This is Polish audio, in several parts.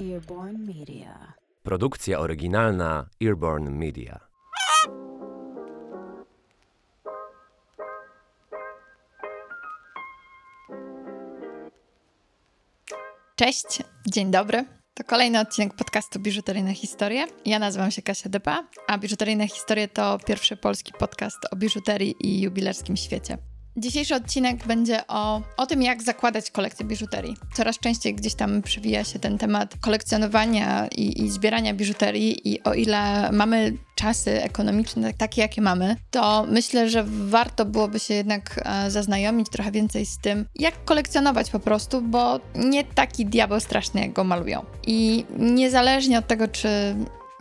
Earborn Media. Produkcja oryginalna Earborn Media. Cześć, dzień dobry. To kolejny odcinek podcastu Biżuteryjne Historie. Ja nazywam się Kasia Depa, a Biżuteryjne Historie to pierwszy polski podcast o biżuterii i jubilerskim świecie. Dzisiejszy odcinek będzie o, o tym, jak zakładać kolekcję biżuterii. Coraz częściej gdzieś tam przewija się ten temat kolekcjonowania i, i zbierania biżuterii i o ile mamy czasy ekonomiczne takie, jakie mamy, to myślę, że warto byłoby się jednak e, zaznajomić trochę więcej z tym, jak kolekcjonować po prostu, bo nie taki diabeł straszny, jak go malują. I niezależnie od tego, czy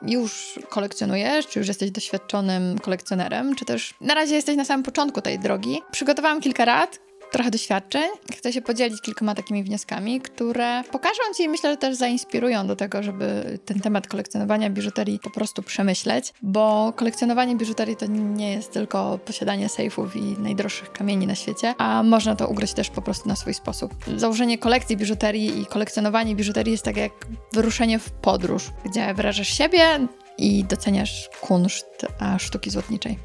już kolekcjonujesz, czy już jesteś doświadczonym kolekcjonerem, czy też na razie jesteś na samym początku tej drogi, przygotowałam kilka rad, trochę doświadczeń. Chcę się podzielić kilkoma takimi wnioskami, które pokażą Ci i myślę, że też zainspirują do tego, żeby ten temat kolekcjonowania biżuterii po prostu przemyśleć, bo kolekcjonowanie biżuterii to nie jest tylko posiadanie sejfów i najdroższych kamieni na świecie, a można to ugrać też po prostu na swój sposób. Założenie kolekcji biżuterii i kolekcjonowanie biżuterii jest tak jak wyruszenie w podróż, gdzie wyrażasz siebie i doceniasz kunszt sztuki złotniczej.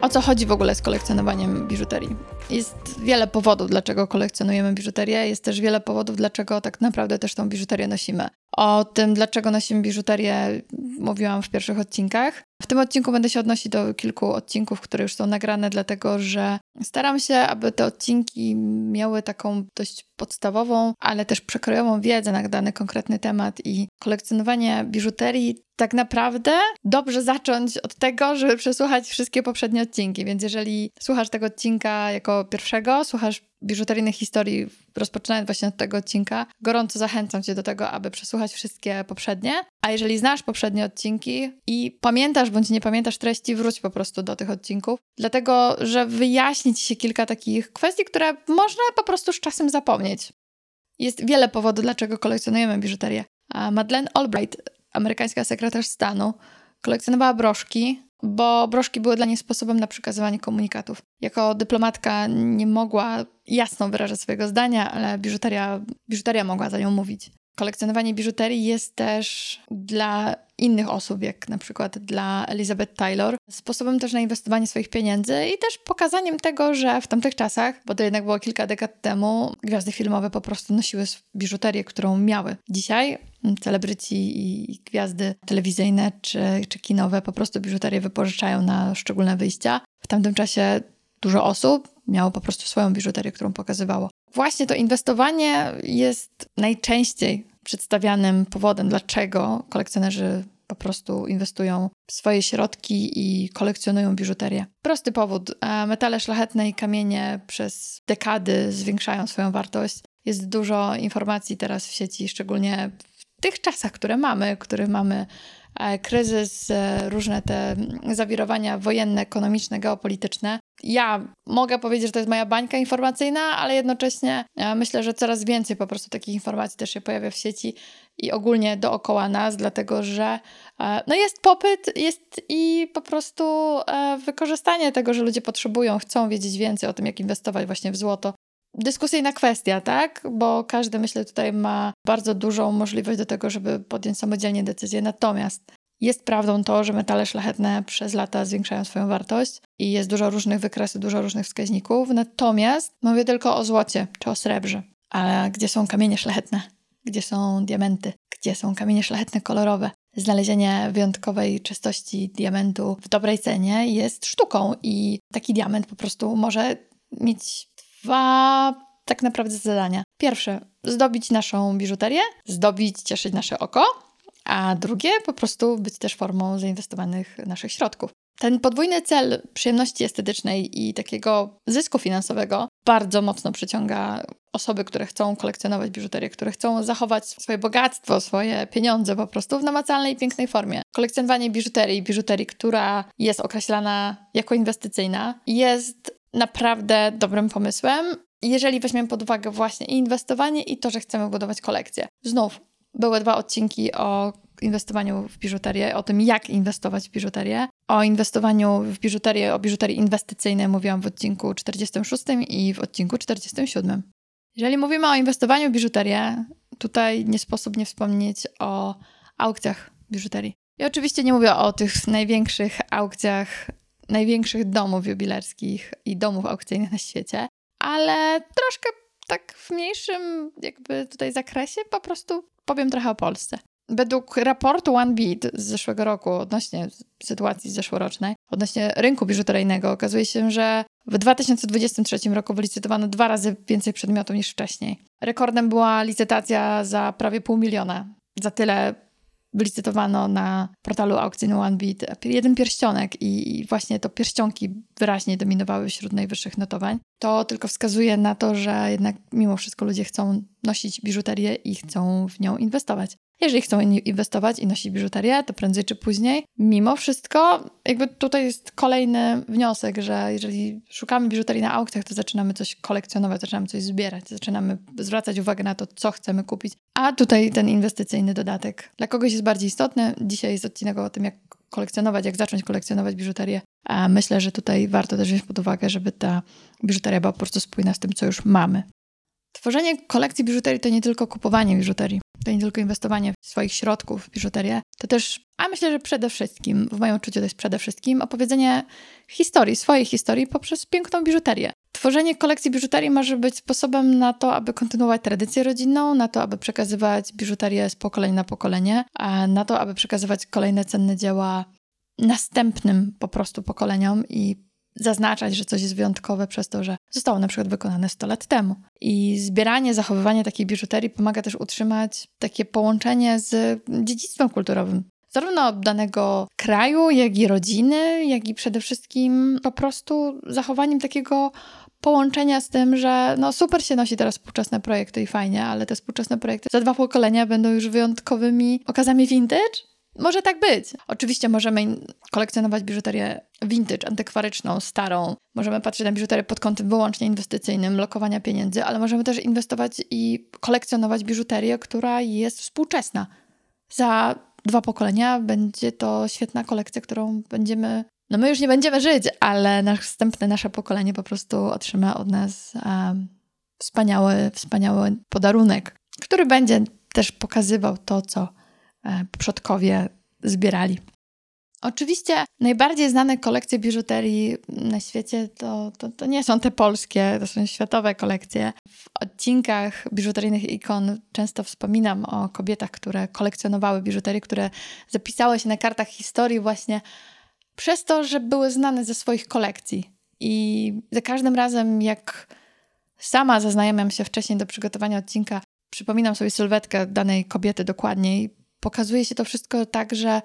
O co chodzi w ogóle z kolekcjonowaniem biżuterii? Jest wiele powodów, dlaczego kolekcjonujemy biżuterię, jest też wiele powodów, dlaczego tak naprawdę też tą biżuterię nosimy. O tym, dlaczego nosimy biżuterię, mówiłam w pierwszych odcinkach. W tym odcinku będę się odnosić do kilku odcinków, które już są nagrane, dlatego że staram się, aby te odcinki miały taką dość podstawową, ale też przekrojową wiedzę na dany konkretny temat i kolekcjonowanie biżuterii tak naprawdę dobrze zacząć od tego, żeby przesłuchać wszystkie poprzednie odcinki. Więc jeżeli słuchasz tego odcinka jako pierwszego, słuchasz biżuteryjnych historii, rozpoczynając właśnie od tego odcinka, gorąco zachęcam Cię do tego, aby przesłuchać wszystkie poprzednie. A jeżeli znasz poprzednie odcinki i pamiętasz bądź nie pamiętasz treści, wróć po prostu do tych odcinków, dlatego że wyjaśni Ci się kilka takich kwestii, które można po prostu z czasem zapomnieć. Jest wiele powodów, dlaczego kolekcjonujemy biżuterię. Madeleine Albright, amerykańska sekretarz stanu, kolekcjonowała broszki, bo broszki były dla niej sposobem na przekazywanie komunikatów. Jako dyplomatka nie mogła jasno wyrażać swojego zdania, ale biżuteria, biżuteria mogła za nią mówić. Kolekcjonowanie biżuterii jest też dla innych osób, jak na przykład dla Elizabeth Taylor, sposobem też na inwestowanie swoich pieniędzy i też pokazaniem tego, że w tamtych czasach, bo to jednak było kilka dekad temu, gwiazdy filmowe po prostu nosiły biżuterię, którą miały. Dzisiaj celebryci i gwiazdy telewizyjne czy, czy kinowe po prostu biżuterię wypożyczają na szczególne wyjścia. W tamtym czasie dużo osób miało po prostu swoją biżuterię, którą pokazywało. Właśnie to inwestowanie jest najczęściej przedstawianym powodem, dlaczego kolekcjonerzy po prostu inwestują w swoje środki i kolekcjonują biżuterię. Prosty powód. Metale szlachetne i kamienie przez dekady zwiększają swoją wartość. Jest dużo informacji teraz w sieci, szczególnie w tych czasach, które mamy, które mamy e, kryzys, e, różne te zawirowania wojenne, ekonomiczne, geopolityczne. Ja mogę powiedzieć, że to jest moja bańka informacyjna, ale jednocześnie e, myślę, że coraz więcej po prostu takich informacji też się pojawia w sieci i ogólnie dookoła nas, dlatego że no jest popyt, jest i po prostu wykorzystanie tego, że ludzie potrzebują, chcą wiedzieć więcej o tym, jak inwestować właśnie w złoto, dyskusyjna kwestia, tak? Bo każdy, myślę, tutaj ma bardzo dużą możliwość do tego, żeby podjąć samodzielnie decyzję. Natomiast jest prawdą to, że metale szlachetne przez lata zwiększają swoją wartość i jest dużo różnych wykresów, dużo różnych wskaźników. Natomiast mówię tylko o złocie czy o srebrze. Ale gdzie są kamienie szlachetne? Gdzie są diamenty? Gdzie są kamienie szlachetne kolorowe? Znalezienie wyjątkowej czystości diamentu w dobrej cenie jest sztuką i taki diament po prostu może mieć dwa tak naprawdę zadania. Pierwsze, zdobić naszą biżuterię, zdobić, cieszyć nasze oko, a drugie, po prostu być też formą zainwestowanych naszych środków. Ten podwójny cel przyjemności estetycznej i takiego zysku finansowego bardzo mocno przyciąga osoby, które chcą kolekcjonować biżuterię, które chcą zachować swoje bogactwo, swoje pieniądze po prostu w namacalnej, pięknej formie. Kolekcjonowanie biżuterii, biżuterii, która jest określana jako inwestycyjna, jest naprawdę dobrym pomysłem, jeżeli weźmiemy pod uwagę właśnie inwestowanie, i to, że chcemy budować kolekcję. Znów, były dwa odcinki o inwestowaniu w biżuterię, o tym, jak inwestować w biżuterię. O inwestowaniu w biżuterię, o biżuterii inwestycyjnej mówiłam w odcinku 46 i w odcinku 47. Jeżeli mówimy o inwestowaniu w biżuterię, tutaj nie sposób nie wspomnieć o aukcjach biżuterii. I oczywiście nie mówię o tych największych aukcjach, największych domów jubilerskich i domów aukcyjnych na świecie, ale troszkę tak w mniejszym jakby tutaj zakresie po prostu powiem trochę o Polsce. Według raportu One Beat z zeszłego roku odnośnie sytuacji zeszłorocznej, odnośnie rynku biżuteryjnego, okazuje się, że w 2023 roku wylicytowano dwa razy więcej przedmiotów niż wcześniej. Rekordem była licytacja za prawie pół miliona. Za tyle wylicytowano na portalu aukcyjnym OneBeat jeden pierścionek i właśnie to pierścionki wyraźnie dominowały wśród najwyższych notowań. To tylko wskazuje na to, że jednak mimo wszystko ludzie chcą nosić biżuterię i chcą w nią inwestować. Jeżeli chcą inwestować i nosić biżuterię, to prędzej czy później, mimo wszystko, jakby tutaj jest kolejny wniosek, że jeżeli szukamy biżuterii na aukcjach, to zaczynamy coś kolekcjonować, zaczynamy coś zbierać, zaczynamy zwracać uwagę na to, co chcemy kupić. A tutaj ten inwestycyjny dodatek dla kogoś jest bardziej istotny. Dzisiaj jest odcinek o tym, jak kolekcjonować, jak zacząć kolekcjonować biżuterię. A myślę, że tutaj warto też wziąć pod uwagę, żeby ta biżuteria była po prostu spójna z tym, co już mamy. Tworzenie kolekcji biżuterii to nie tylko kupowanie biżuterii, to nie tylko inwestowanie swoich środków w biżuterię, to też, a myślę, że przede wszystkim, w moim odczuciu to jest przede wszystkim opowiedzenie historii, swojej historii poprzez piękną biżuterię. Tworzenie kolekcji biżuterii może być sposobem na to, aby kontynuować tradycję rodzinną, na to, aby przekazywać biżuterię z pokolenia na pokolenie, a na to, aby przekazywać kolejne cenne dzieła następnym po prostu pokoleniom i zaznaczać, że coś jest wyjątkowe przez to, że zostało na przykład wykonane 100 lat temu. I zbieranie, zachowywanie takiej biżuterii pomaga też utrzymać takie połączenie z dziedzictwem kulturowym. Zarówno danego kraju, jak i rodziny, jak i przede wszystkim po prostu zachowaniem takiego połączenia z tym, że no super się nosi teraz współczesne projekty i fajnie, ale te współczesne projekty za dwa pokolenia będą już wyjątkowymi okazami vintage, może tak być. Oczywiście możemy kolekcjonować biżuterię vintage, antykwaryczną, starą. Możemy patrzeć na biżuterię pod kątem wyłącznie inwestycyjnym, lokowania pieniędzy, ale możemy też inwestować i kolekcjonować biżuterię, która jest współczesna. Za dwa pokolenia będzie to świetna kolekcja, którą będziemy. No my już nie będziemy żyć, ale następne nasze pokolenie po prostu otrzyma od nas um, wspaniały, wspaniały podarunek, który będzie też pokazywał to, co przodkowie zbierali. Oczywiście najbardziej znane kolekcje biżuterii na świecie to, to, to, nie są te polskie, to są światowe kolekcje. W odcinkach biżuteryjnych ikon często wspominam o kobietach, które kolekcjonowały biżuterię, które zapisały się na kartach historii właśnie przez to, że były znane ze swoich kolekcji. I za każdym razem, jak sama zaznajamiam się wcześniej do przygotowania odcinka, przypominam sobie sylwetkę danej kobiety dokładniej, pokazuje się to wszystko tak, że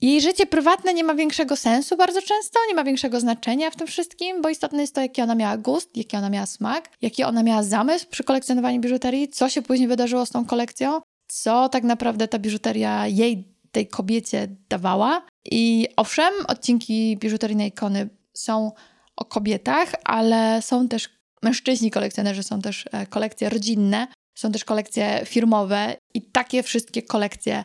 jej życie prywatne nie ma większego sensu bardzo często, nie ma większego znaczenia w tym wszystkim, bo istotne jest to, jaki ona miała gust, jaki ona miała smak, jaki ona miała zamysł przy kolekcjonowaniu biżuterii, co się później wydarzyło z tą kolekcją, co tak naprawdę ta biżuteria jej, tej kobiecie dawała. I owszem, odcinki biżuteryjnej ikony są o kobietach, ale są też mężczyźni kolekcjonerzy, są też e, kolekcje rodzinne, są też kolekcje firmowe i takie wszystkie kolekcje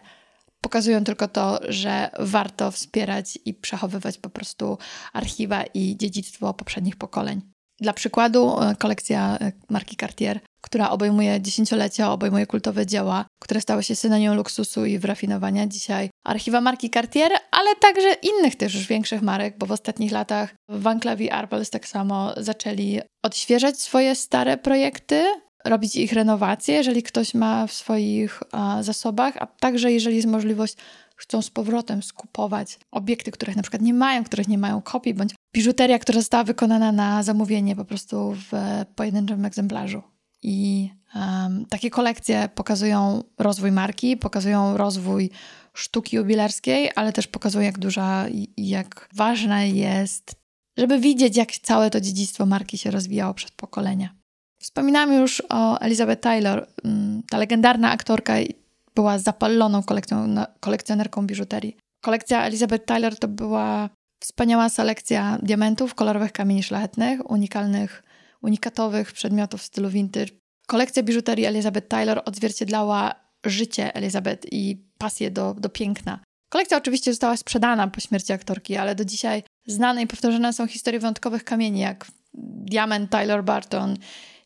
pokazują tylko to, że warto wspierać i przechowywać po prostu archiwa i dziedzictwo poprzednich pokoleń. Dla przykładu e, kolekcja e, marki Cartier, która obejmuje dziesięciolecia, obejmuje kultowe dzieła, które stały się synonią luksusu i wyrafinowania. Dzisiaj archiwa marki Cartier, ale także innych też już większych marek, bo w ostatnich latach Van Cleef Arpels tak samo zaczęli odświeżać swoje stare projekty, robić ich renowację, jeżeli ktoś ma w swoich zasobach, a także jeżeli jest możliwość, chcą z powrotem skupować obiekty, których na przykład nie mają, których nie mają kopii, bądź biżuteria, która została wykonana na zamówienie po prostu w pojedynczym egzemplarzu. I um, takie kolekcje pokazują rozwój marki, pokazują rozwój sztuki jubilerskiej, ale też pokazują, jak duża i jak ważna jest, żeby widzieć, jak całe to dziedzictwo marki się rozwijało przez pokolenia. Wspominałam już o Elizabeth Taylor. Mm, ta legendarna aktorka była zapaloną kolekcjonerką biżuterii. Kolekcja Elizabeth Taylor to była wspaniała selekcja diamentów, kolorowych kamieni szlachetnych, unikalnych, unikatowych przedmiotów w stylu vintage. Kolekcja biżuterii Elizabeth Taylor odzwierciedlała życie Elizabeth i pasję do, do piękna. Kolekcja oczywiście została sprzedana po śmierci aktorki, ale do dzisiaj znane i powtarzane są historie wyjątkowych kamieni, jak diament Tyler Barton,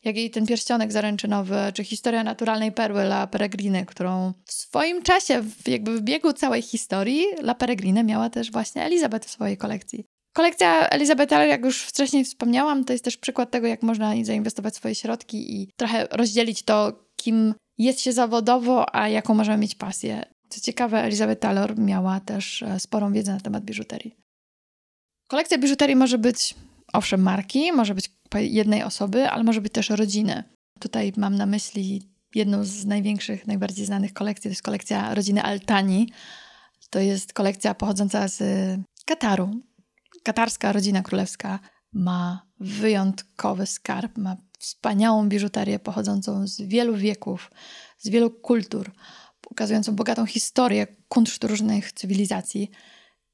jak i ten pierścionek zaręczynowy, czy historia naturalnej perły La Peregrine, którą w swoim czasie, jakby w biegu całej historii, La Peregrine miała też właśnie Elizabeth w swojej kolekcji. Kolekcja Elizabeth Taylor, jak już wcześniej wspomniałam, to jest też przykład tego, jak można zainwestować swoje środki i trochę rozdzielić to, kim jest się zawodowo, a jaką możemy mieć pasję. Co ciekawe, Elizabeth Taylor miała też e, sporą wiedzę na temat biżuterii. Kolekcja biżuterii może być, owszem, marki, może być jednej osoby, ale może być też rodziny. Tutaj mam na myśli jedną z największych, najbardziej znanych kolekcji, to jest kolekcja rodziny Altani. To jest kolekcja pochodząca z Kataru. Katarska rodzina królewska ma wyjątkowy skarb, ma wspaniałą biżuterię pochodzącą z wielu wieków, z wielu kultur, pokazującą bogatą historię kunsztu różnych cywilizacji.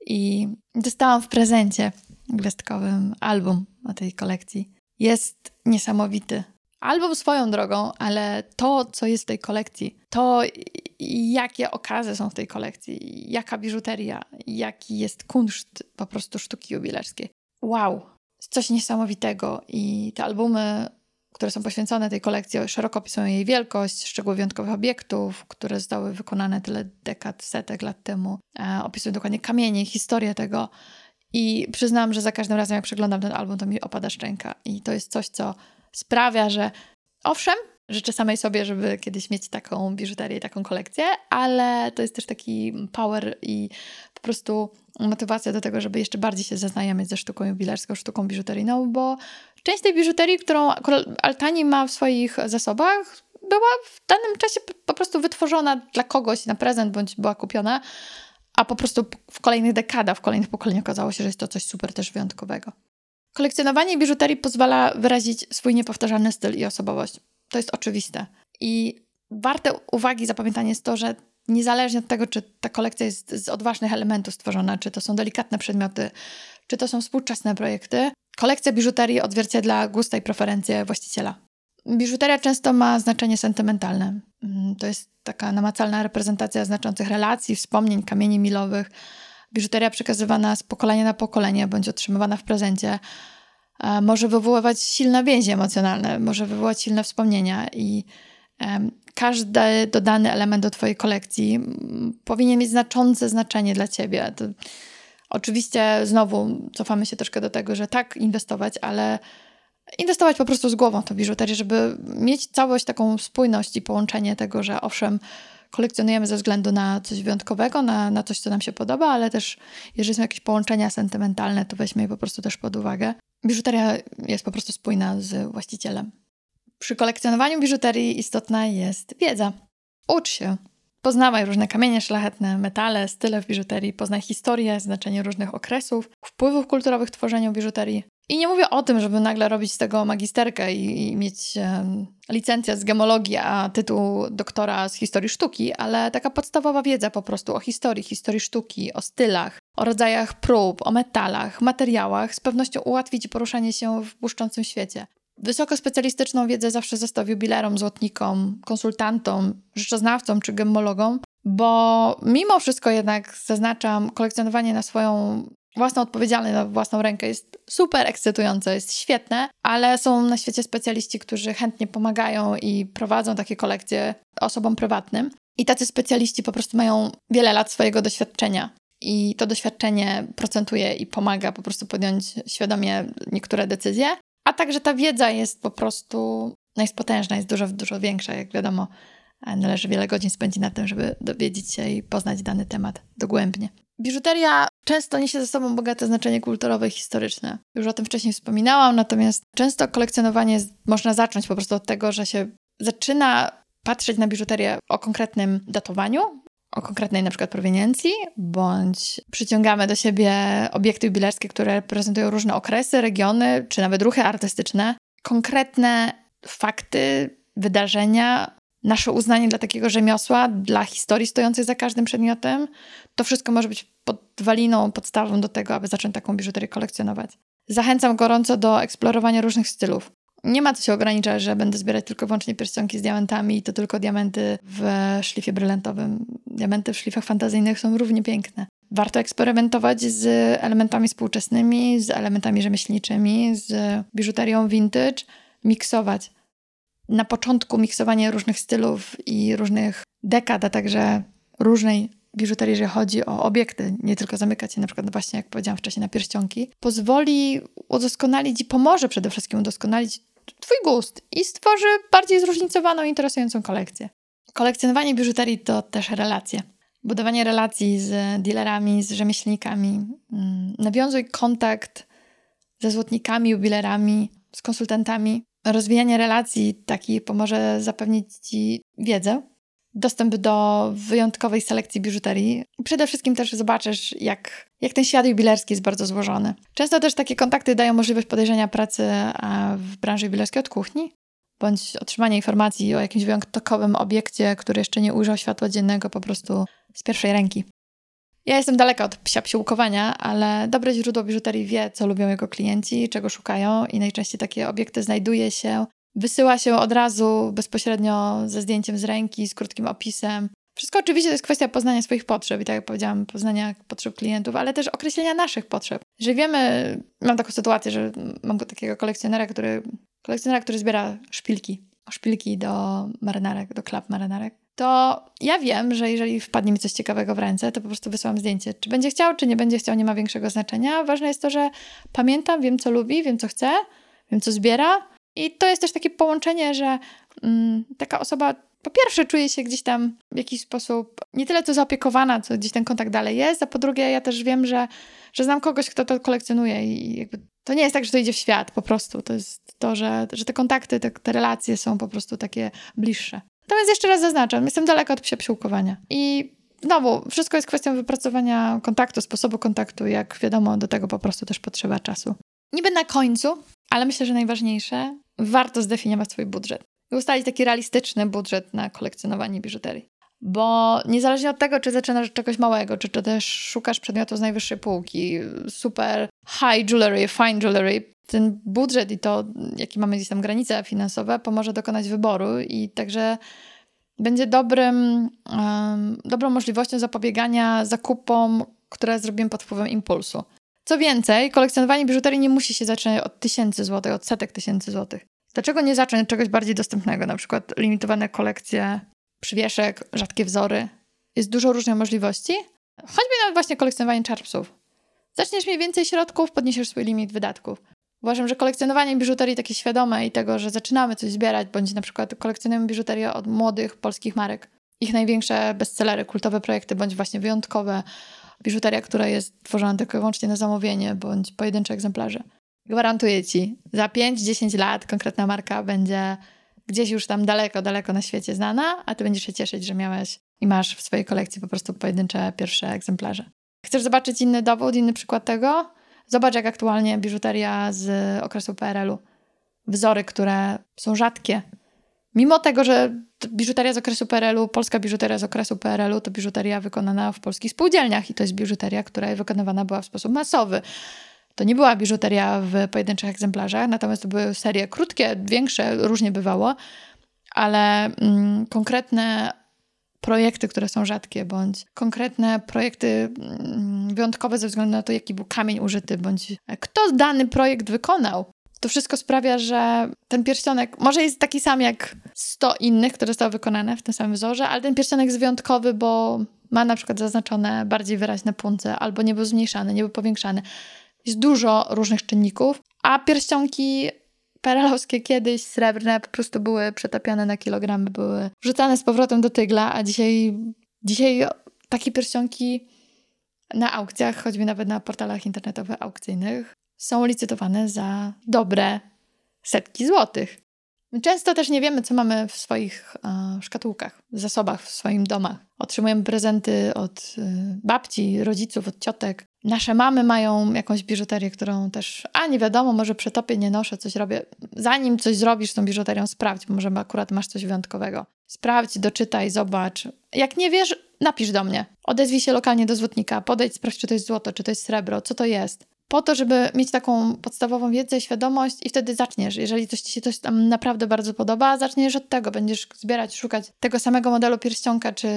I dostałam w prezencie gwiazdkowym album o tej kolekcji. Jest niesamowity. Album swoją drogą, ale to, co jest w tej kolekcji, to jakie okazy są w tej kolekcji, jaka biżuteria, jaki jest kunszt po prostu sztuki jubilerskiej. Wow, coś niesamowitego i te albumy które są poświęcone tej kolekcji, szeroko opisują jej wielkość, szczegóły wyjątkowych obiektów, które zostały wykonane tyle dekad, setek lat temu. E, opisują dokładnie kamienie, historię tego. I przyznam, że za każdym razem, jak przeglądam ten album, to mi opada szczęka. I to jest coś, co sprawia, że owszem, życzę samej sobie, żeby kiedyś mieć taką biżuterię, taką kolekcję, ale to jest też taki power i po prostu motywacja do tego, żeby jeszcze bardziej się zaznajomić ze sztuką jubilerską, sztuką biżuteryjną, bo część tej biżuterii, którą Altani ma w swoich zasobach, była w danym czasie po prostu wytworzona dla kogoś na prezent, bądź była kupiona, a po prostu w kolejnych dekadach, w kolejnych pokoleniach okazało się, że jest to coś super też wyjątkowego. Kolekcjonowanie biżuterii pozwala wyrazić swój niepowtarzalny styl i osobowość. To jest oczywiste. I warte uwagi zapamiętanie jest to, że niezależnie od tego, czy ta kolekcja jest z odważnych elementów stworzona, czy to są delikatne przedmioty, czy to są współczesne projekty, kolekcja biżuterii odzwierciedla gusta i preferencje właściciela. Biżuteria często ma znaczenie sentymentalne. Mm, to jest taka namacalna reprezentacja znaczących relacji, wspomnień, kamieni milowych. Biżuteria przekazywana z pokolenia na pokolenie bądź otrzymywana w prezencie e, może wywoływać silne więzi emocjonalne, może wywołać silne wspomnienia i każdy dodany element do Twojej kolekcji powinien mieć znaczące znaczenie dla Ciebie. To oczywiście znowu cofamy się troszkę do tego, że tak inwestować, ale inwestować po prostu z głową to biżuterię, żeby mieć całość, taką spójność i połączenie tego, że owszem, kolekcjonujemy ze względu na coś wyjątkowego, na, na coś, co nam się podoba, ale też jeżeli są jakieś połączenia sentymentalne, to weźmy je po prostu też pod uwagę. Biżuteria jest po prostu spójna z właścicielem. Przy kolekcjonowaniu biżuterii istotna jest wiedza. Ucz się. Poznawaj różne kamienie szlachetne, metale, style w biżuterii, poznaj historię, znaczenie różnych okresów, wpływów kulturowych w tworzeniu biżuterii. I nie mówię o tym, żeby nagle robić z tego magisterkę i, i mieć um, licencję z gemologii, a tytuł doktora z historii sztuki, ale taka podstawowa wiedza po prostu o historii, historii sztuki, o stylach, o rodzajach prób, o metalach, materiałach z pewnością ułatwi Ci poruszanie się w błyszczącym świecie. Wysokospecjalistyczną wiedzę zawsze zostaw jubilerom, złotnikom, konsultantom, rzeczoznawcom czy gemmologom, bo mimo wszystko jednak zaznaczam, kolekcjonowanie na swoją własną odpowiedzialność, na własną rękę jest super ekscytujące, jest świetne, ale są na świecie specjaliści, którzy chętnie pomagają i prowadzą takie kolekcje osobom prywatnym. I tacy specjaliści po prostu mają wiele lat swojego doświadczenia. I to doświadczenie procentuje i pomaga po prostu podjąć świadomie niektóre decyzje. A także ta wiedza jest po prostu, no jest potężna, jest dużo, dużo większa, jak wiadomo. Należy wiele godzin spędzić na tym, żeby dowiedzieć się i poznać dany temat dogłębnie. Biżuteria często niesie ze sobą bogate znaczenie kulturowe i historyczne. Już o tym wcześniej wspominałam, natomiast często kolekcjonowanie można zacząć po prostu od tego, że się zaczyna patrzeć na biżuterię o konkretnym datowaniu, o konkretnej na przykład proweniencji, bądź przyciągamy do siebie obiekty jubilerskie, które reprezentują różne okresy, regiony, czy nawet ruchy artystyczne, konkretne fakty, wydarzenia, nasze uznanie dla takiego rzemiosła, dla historii stojącej za każdym przedmiotem, to wszystko może być podwaliną, podstawą do tego, aby zacząć taką biżuterię kolekcjonować. Zachęcam gorąco do eksplorowania różnych stylów. Nie ma co się ograniczać, że będę zbierać tylko wyłącznie pierścionki z diamentami i to tylko diamenty w szlifie brylantowym. Diamenty w szlifach fantazyjnych są równie piękne. Warto eksperymentować z elementami współczesnymi, z elementami rzemieślniczymi, z biżuterią vintage, miksować. Na początku miksowanie różnych stylów i różnych dekad, a także różnej biżuterii, jeżeli chodzi o obiekty, nie tylko zamykać się na przykład właśnie, jak powiedziałam wcześniej, na pierścionki, pozwoli udoskonalić i pomoże przede wszystkim udoskonalić Twój gust i stworzy bardziej zróżnicowaną, interesującą kolekcję. Kolekcjonowanie biżuterii to też relacje. Budowanie relacji z dealerami, z rzemieślnikami. Mm, nawiązuj kontakt ze złotnikami, jubilerami, z konsultantami. Rozwijanie relacji takich pomoże zapewnić Ci wiedzę, dostęp do wyjątkowej selekcji biżuterii. Przede wszystkim też zobaczysz, jak, jak ten świat jubilerski jest bardzo złożony. Często też takie kontakty dają możliwość podejrzenia pracy w branży jubilerskiej od kuchni, bądź otrzymania informacji o jakimś wyjątkowym obiekcie, który jeszcze nie ujrzał światła dziennego po prostu z pierwszej ręki. Ja jestem daleka od psia psiłkowania, ale dobre źródło biżuterii wie, co lubią jego klienci, czego szukają i najczęściej takie obiekty znajduje się Wysyła się od razu bezpośrednio ze zdjęciem z ręki, z krótkim opisem. Wszystko oczywiście to jest kwestia poznania swoich potrzeb i tak jak powiedziałam, poznania potrzeb klientów, ale też określenia naszych potrzeb. Że wiemy, mam taką sytuację, że mam takiego kolekcjonera, który, kolekcjonera, który zbiera szpilki, szpilki do marynarek, do klap marynarek. To ja wiem, że jeżeli wpadnie mi coś ciekawego w ręce, to po prostu wysyłam zdjęcie. Czy będzie chciał, czy nie będzie chciał, nie ma większego znaczenia. Ważne jest to, że pamiętam, wiem co lubi, wiem co chce, wiem co zbiera i to jest też takie połączenie, że mm, taka osoba po pierwsze czuje się gdzieś tam w jakiś sposób nie tyle co zaopiekowana, co gdzieś ten kontakt dalej jest, a po drugie ja też wiem, że, że znam kogoś, kto to kolekcjonuje i jakby to nie jest tak, że to idzie w świat po prostu. To jest to, że, że te kontakty, te, te relacje są po prostu takie bliższe. Natomiast jeszcze raz zaznaczam, jestem daleka od psiopsiłkowania. I znowu, wszystko jest kwestią wypracowania kontaktu, sposobu kontaktu. Jak wiadomo, do tego po prostu też potrzeba czasu. Niby na końcu, ale myślę, że najważniejsze, warto zdefiniować swój budżet i ustalić taki realistyczny budżet na kolekcjonowanie biżuterii. Bo niezależnie od tego, czy zaczynasz od czegoś małego, czy, czy też szukasz przedmiotów z najwyższej półki, super high jewelry, fine jewelry, ten budżet i to, jaki mamy gdzieś tam granice finansowe, pomoże dokonać wyboru i także będzie dobrym, um, dobrą możliwością zapobiegania zakupom, które zrobimy pod wpływem impulsu. Co więcej, kolekcjonowanie biżuterii nie musi się zaczynać od tysięcy złotych, od setek tysięcy złotych. Dlaczego nie zacząć od czegoś bardziej dostępnego, na przykład limitowane kolekcje, przywieszek, rzadkie wzory? Jest dużo różnych możliwości. Choćby nawet właśnie kolekcjonowanie czarpsów. Zaczniesz mieć więcej środków, podniesiesz swój limit wydatków. Uważam, że kolekcjonowanie biżuterii takie świadome i tego, że zaczynamy coś zbierać, bądź na przykład kolekcjonujemy biżuterię od młodych polskich marek, ich największe bestsellery, kultowe projekty, bądź właśnie wyjątkowe, biżuteria, która jest tworzona tylko i wyłącznie na zamówienie, bądź pojedyncze egzemplarze. Gwarantuję ci, za 5-10 lat konkretna marka będzie gdzieś już tam daleko, daleko na świecie znana, a ty będziesz się cieszyć, że miałeś i masz w swojej kolekcji po prostu pojedyncze pierwsze egzemplarze. Chcesz zobaczyć inny dowód, inny przykład tego? Zobacz, jak aktualnie biżuteria z okresu PRL-u. Wzory, które są rzadkie. Mimo tego, że biżuteria z okresu PRL-u, polska biżuteria z okresu PRL-u to biżuteria wykonana w polskich spółdzielniach i to jest biżuteria, która wykonywana była w sposób masowy. To nie była biżuteria w pojedynczych egzemplarzach, natomiast to były serie krótkie, większe, różnie bywało, ale mm, konkretne projekty, które są rzadkie, bądź konkretne projekty mm, wyjątkowe ze względu na to, jaki był kamień użyty, bądź kto dany projekt wykonał. To wszystko sprawia, że ten pierścionek może jest taki sam jak 100 innych, które zostały wykonane w tym samym wzorze, ale ten pierścionek jest wyjątkowy, bo ma na przykład zaznaczone bardziej wyraźne punce, albo nie był zmniejszany, nie był powiększany. Jest dużo różnych czynników, a pierścionki perelowskie kiedyś, srebrne, po prostu były przetapiane na kilogramy, były wrzucane z powrotem do tygla, a dzisiaj, dzisiaj takie pierścionki na aukcjach, choćby nawet na portalach internetowych aukcyjnych, są licytowane za dobre setki złotych. Często też nie wiemy, co mamy w swoich e, szkatułkach, zasobach, w swoim domach. Otrzymujemy prezenty od e, babci, rodziców, od ciotek. Nasze mamy mają jakąś biżuterię, którą też, a nie wiadomo, może przetopię, nie noszę, coś robię. Zanim coś zrobisz z tą biżuterią, sprawdź, może akurat masz coś wyjątkowego. Sprawdź, doczytaj, zobacz. Jak nie wiesz, napisz do mnie. Odezwij się lokalnie do złotnika, podejdź, sprawdź, czy to jest złoto, czy to jest srebro, co to jest po to, żeby mieć taką podstawową wiedzę, świadomość i wtedy zaczniesz. Jeżeli coś ci się coś tam naprawdę bardzo podoba, zaczniesz od tego. Będziesz zbierać, szukać tego samego modelu pierścionka czy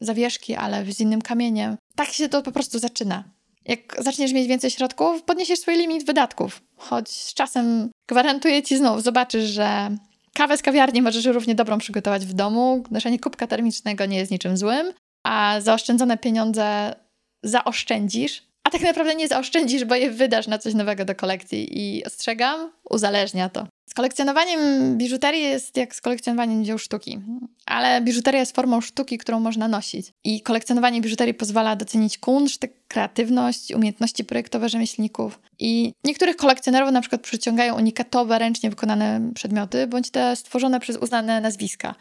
zawieszki, ale z innym kamieniem. Tak się to po prostu zaczyna. Jak zaczniesz mieć więcej środków, podniesiesz swój limit wydatków. Choć z czasem gwarantuję ci znów, zobaczysz, że kawę z kawiarni możesz równie dobrą przygotować w domu. Noszenie kubka termicznego nie jest niczym złym, a zaoszczędzone pieniądze zaoszczędzisz, a tak naprawdę nie zaoszczędzisz, bo je wydasz na coś nowego do kolekcji. I ostrzegam, uzależnia to. Z kolekcjonowaniem biżuterii jest jak z kolekcjonowaniem dzieł sztuki, ale biżuteria jest formą sztuki, którą można nosić. I kolekcjonowanie biżuterii pozwala docenić kunszt, kreatywność, umiejętności projektowe rzemieślników. I niektórych kolekcjonerów na przykład przyciągają unikatowe, ręcznie wykonane przedmioty, bądź te stworzone przez uznane nazwiska.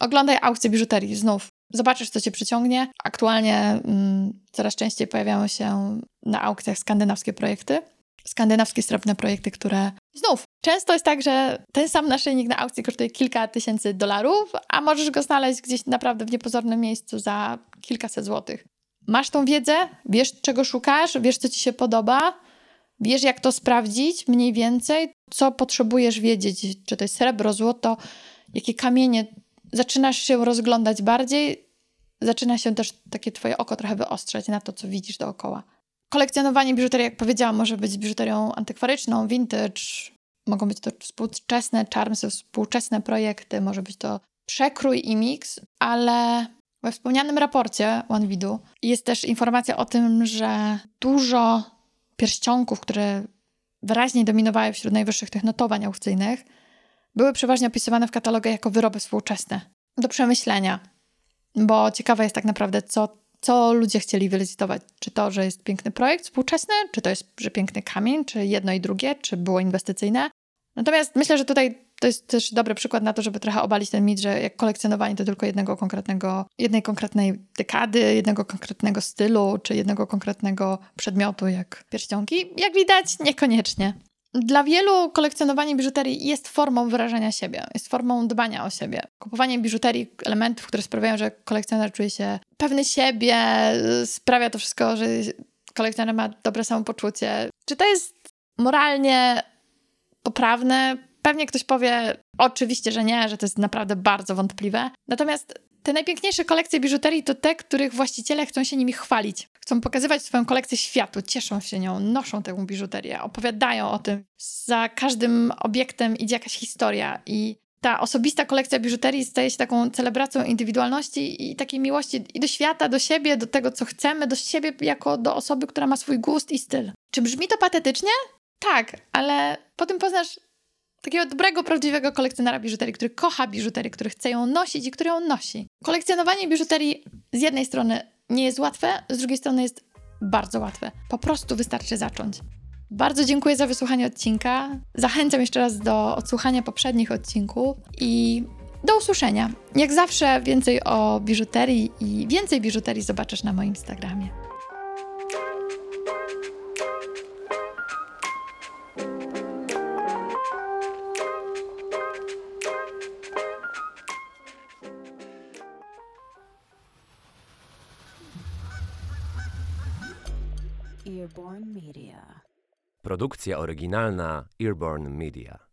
Oglądaj aukcje biżuterii znów. Zobaczysz, co cię przyciągnie. Aktualnie mm, coraz częściej pojawiają się na aukcjach skandynawskie projekty. Skandynawskie srebrne projekty, które znów często jest tak, że ten sam naszyjnik na aukcji kosztuje kilka tysięcy dolarów, a możesz go znaleźć gdzieś naprawdę w niepozornym miejscu za kilkaset złotych. Masz tą wiedzę, wiesz czego szukasz, wiesz co ci się podoba, wiesz jak to sprawdzić mniej więcej, co potrzebujesz wiedzieć, czy to jest srebro, złoto, jakie kamienie zaczynasz się rozglądać bardziej, zaczyna się też takie twoje oko trochę wyostrzać na to, co widzisz dookoła. Kolekcjonowanie biżuterii, jak powiedziałam, może być biżuterią antykwaryczną, vintage, mogą być to współczesne charmsy, współczesne projekty, może być to przekrój i mix, ale we wspomnianym raporcie OneVidu jest też informacja o tym, że dużo pierścionków, które wyraźnie dominowały wśród najwyższych tych notowań aukcyjnych, były przeważnie opisywane w katalogach jako wyroby współczesne. Do przemyślenia, bo ciekawe jest tak naprawdę, co, co ludzie chcieli wylicytować. Czy to, że jest piękny projekt współczesny, czy to jest, że piękny kamień, czy jedno i drugie, czy było inwestycyjne. Natomiast myślę, że tutaj to jest też dobry przykład na to, żeby trochę obalić ten mit, że jak kolekcjonowanie to tylko jednego konkretnego, jednej konkretnej dekady, jednego konkretnego stylu, czy jednego konkretnego przedmiotu, jak pierścionki. Jak widać, niekoniecznie. Dla wielu kolekcjonowanie biżuterii jest formą wyrażania siebie, jest formą dbania o siebie. Kupowanie biżuterii, elementów, które sprawiają, że kolekcjoner czuje się pewny siebie, sprawia to wszystko, że kolekcjoner ma dobre samopoczucie. Czy to jest moralnie poprawne? Pewnie ktoś powie, oczywiście, że nie, że to jest naprawdę bardzo wątpliwe. Natomiast te najpiękniejsze kolekcje biżuterii to te, których właściciele chcą się nimi chwalić. Chcą pokazywać swoją kolekcję światu, cieszą się nią, noszą tę biżuterię, opowiadają o tym. Za każdym obiektem idzie jakaś historia i ta osobista kolekcja biżuterii staje się taką celebracją indywidualności i takiej miłości i do świata, do siebie, do tego, co chcemy, do siebie jako do osoby, która ma swój gust i styl. Czy brzmi to patetycznie? Tak, ale potem poznasz takiego dobrego, prawdziwego kolekcjonera biżuterii, który kocha biżuterię, który chce ją nosić i który ją nosi. Kolekcjonowanie biżuterii z jednej strony nie jest łatwe, z drugiej strony jest bardzo łatwe. Po prostu wystarczy zacząć. Bardzo dziękuję za wysłuchanie odcinka. Zachęcam jeszcze raz do odsłuchania poprzednich odcinków i do usłyszenia. Jak zawsze więcej o biżuterii i więcej biżuterii zobaczysz na moim Instagramie. Produkcja oryginalna Earborn Media.